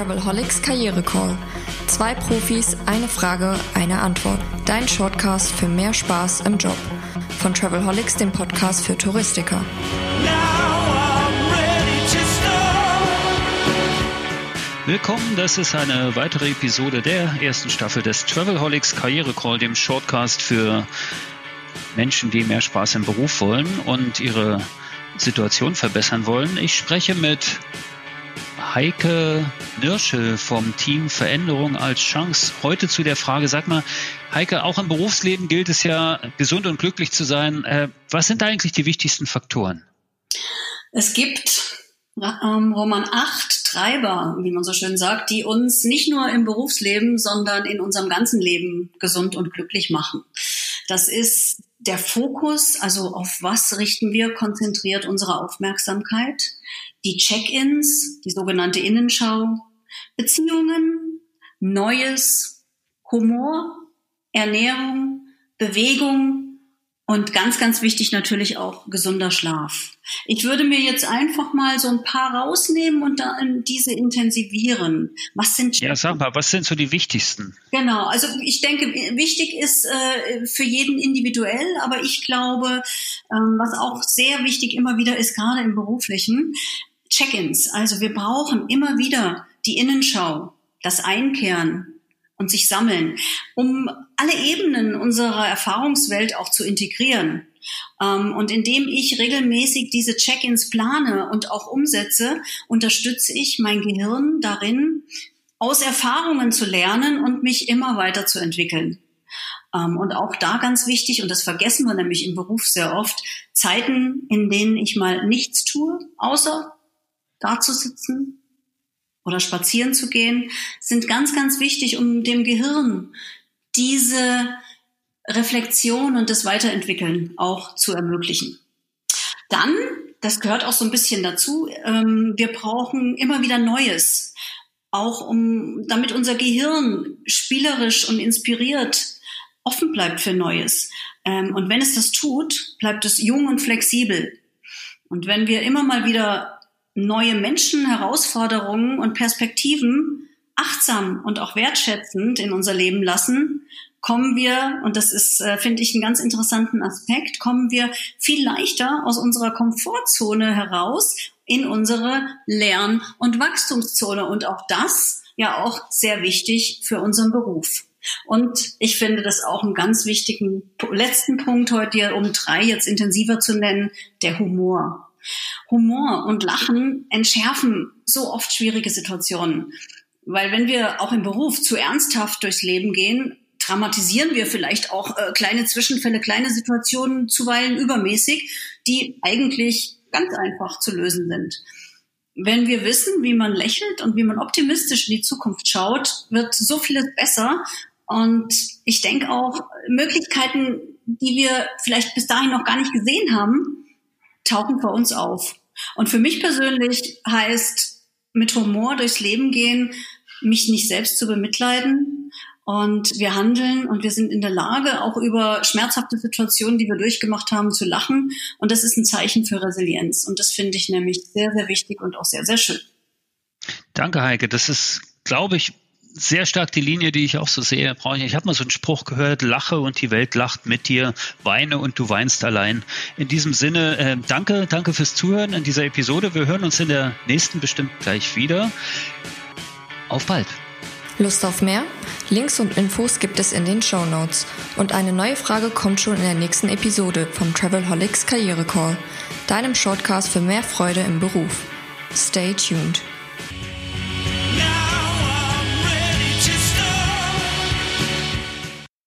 Travelholics Karriere Call. Zwei Profis, eine Frage, eine Antwort. Dein Shortcast für mehr Spaß im Job. Von Travelholics, dem Podcast für Touristiker. Willkommen, das ist eine weitere Episode der ersten Staffel des Travelholics Karriere Call, dem Shortcast für Menschen, die mehr Spaß im Beruf wollen und ihre Situation verbessern wollen. Ich spreche mit Heike Nirschel vom Team Veränderung als Chance. Heute zu der Frage, sag mal, Heike, auch im Berufsleben gilt es ja, gesund und glücklich zu sein. Äh, was sind eigentlich die wichtigsten Faktoren? Es gibt, ähm, Roman, acht Treiber, wie man so schön sagt, die uns nicht nur im Berufsleben, sondern in unserem ganzen Leben gesund und glücklich machen. Das ist der Fokus, also auf was richten wir konzentriert unsere Aufmerksamkeit, die Check-ins, die sogenannte Innenschau, Beziehungen, Neues, Humor, Ernährung, Bewegung, und ganz, ganz wichtig natürlich auch gesunder Schlaf. Ich würde mir jetzt einfach mal so ein paar rausnehmen und dann diese intensivieren. Was sind Ja, sag mal, was sind so die wichtigsten? Genau, also ich denke, wichtig ist äh, für jeden individuell, aber ich glaube, ähm, was auch sehr wichtig immer wieder ist, gerade im beruflichen, Check-ins. Also wir brauchen immer wieder die Innenschau, das Einkehren, und sich sammeln, um alle Ebenen unserer Erfahrungswelt auch zu integrieren. Ähm, und indem ich regelmäßig diese Check-ins plane und auch umsetze, unterstütze ich mein Gehirn darin, aus Erfahrungen zu lernen und mich immer weiter zu entwickeln. Ähm, und auch da ganz wichtig, und das vergessen wir nämlich im Beruf sehr oft, Zeiten, in denen ich mal nichts tue, außer da zu sitzen, oder spazieren zu gehen, sind ganz, ganz wichtig, um dem Gehirn diese Reflexion und das Weiterentwickeln auch zu ermöglichen. Dann, das gehört auch so ein bisschen dazu, ähm, wir brauchen immer wieder Neues, auch um, damit unser Gehirn spielerisch und inspiriert offen bleibt für Neues. Ähm, und wenn es das tut, bleibt es jung und flexibel. Und wenn wir immer mal wieder neue Menschen, Herausforderungen und Perspektiven achtsam und auch wertschätzend in unser Leben lassen, kommen wir, und das ist, äh, finde ich, einen ganz interessanten Aspekt, kommen wir viel leichter aus unserer Komfortzone heraus in unsere Lern- und Wachstumszone. Und auch das ja auch sehr wichtig für unseren Beruf. Und ich finde das auch einen ganz wichtigen letzten Punkt heute, um drei jetzt intensiver zu nennen, der Humor. Humor und Lachen entschärfen so oft schwierige Situationen. Weil wenn wir auch im Beruf zu ernsthaft durchs Leben gehen, dramatisieren wir vielleicht auch äh, kleine Zwischenfälle, kleine Situationen zuweilen übermäßig, die eigentlich ganz einfach zu lösen sind. Wenn wir wissen, wie man lächelt und wie man optimistisch in die Zukunft schaut, wird so vieles besser. Und ich denke auch Möglichkeiten, die wir vielleicht bis dahin noch gar nicht gesehen haben, tauchen vor uns auf. Und für mich persönlich heißt mit Humor durchs Leben gehen, mich nicht selbst zu bemitleiden. Und wir handeln und wir sind in der Lage, auch über schmerzhafte Situationen, die wir durchgemacht haben, zu lachen. Und das ist ein Zeichen für Resilienz. Und das finde ich nämlich sehr, sehr wichtig und auch sehr, sehr schön. Danke, Heike. Das ist, glaube ich, sehr stark die Linie, die ich auch so sehe. Brauche ich. ich habe mal so einen Spruch gehört: Lache und die Welt lacht mit dir, weine und du weinst allein. In diesem Sinne, äh, danke, danke fürs Zuhören in dieser Episode. Wir hören uns in der nächsten bestimmt gleich wieder. Auf bald. Lust auf mehr? Links und Infos gibt es in den Show Notes. Und eine neue Frage kommt schon in der nächsten Episode vom Travelholics Karriere Call, deinem Shortcast für mehr Freude im Beruf. Stay tuned.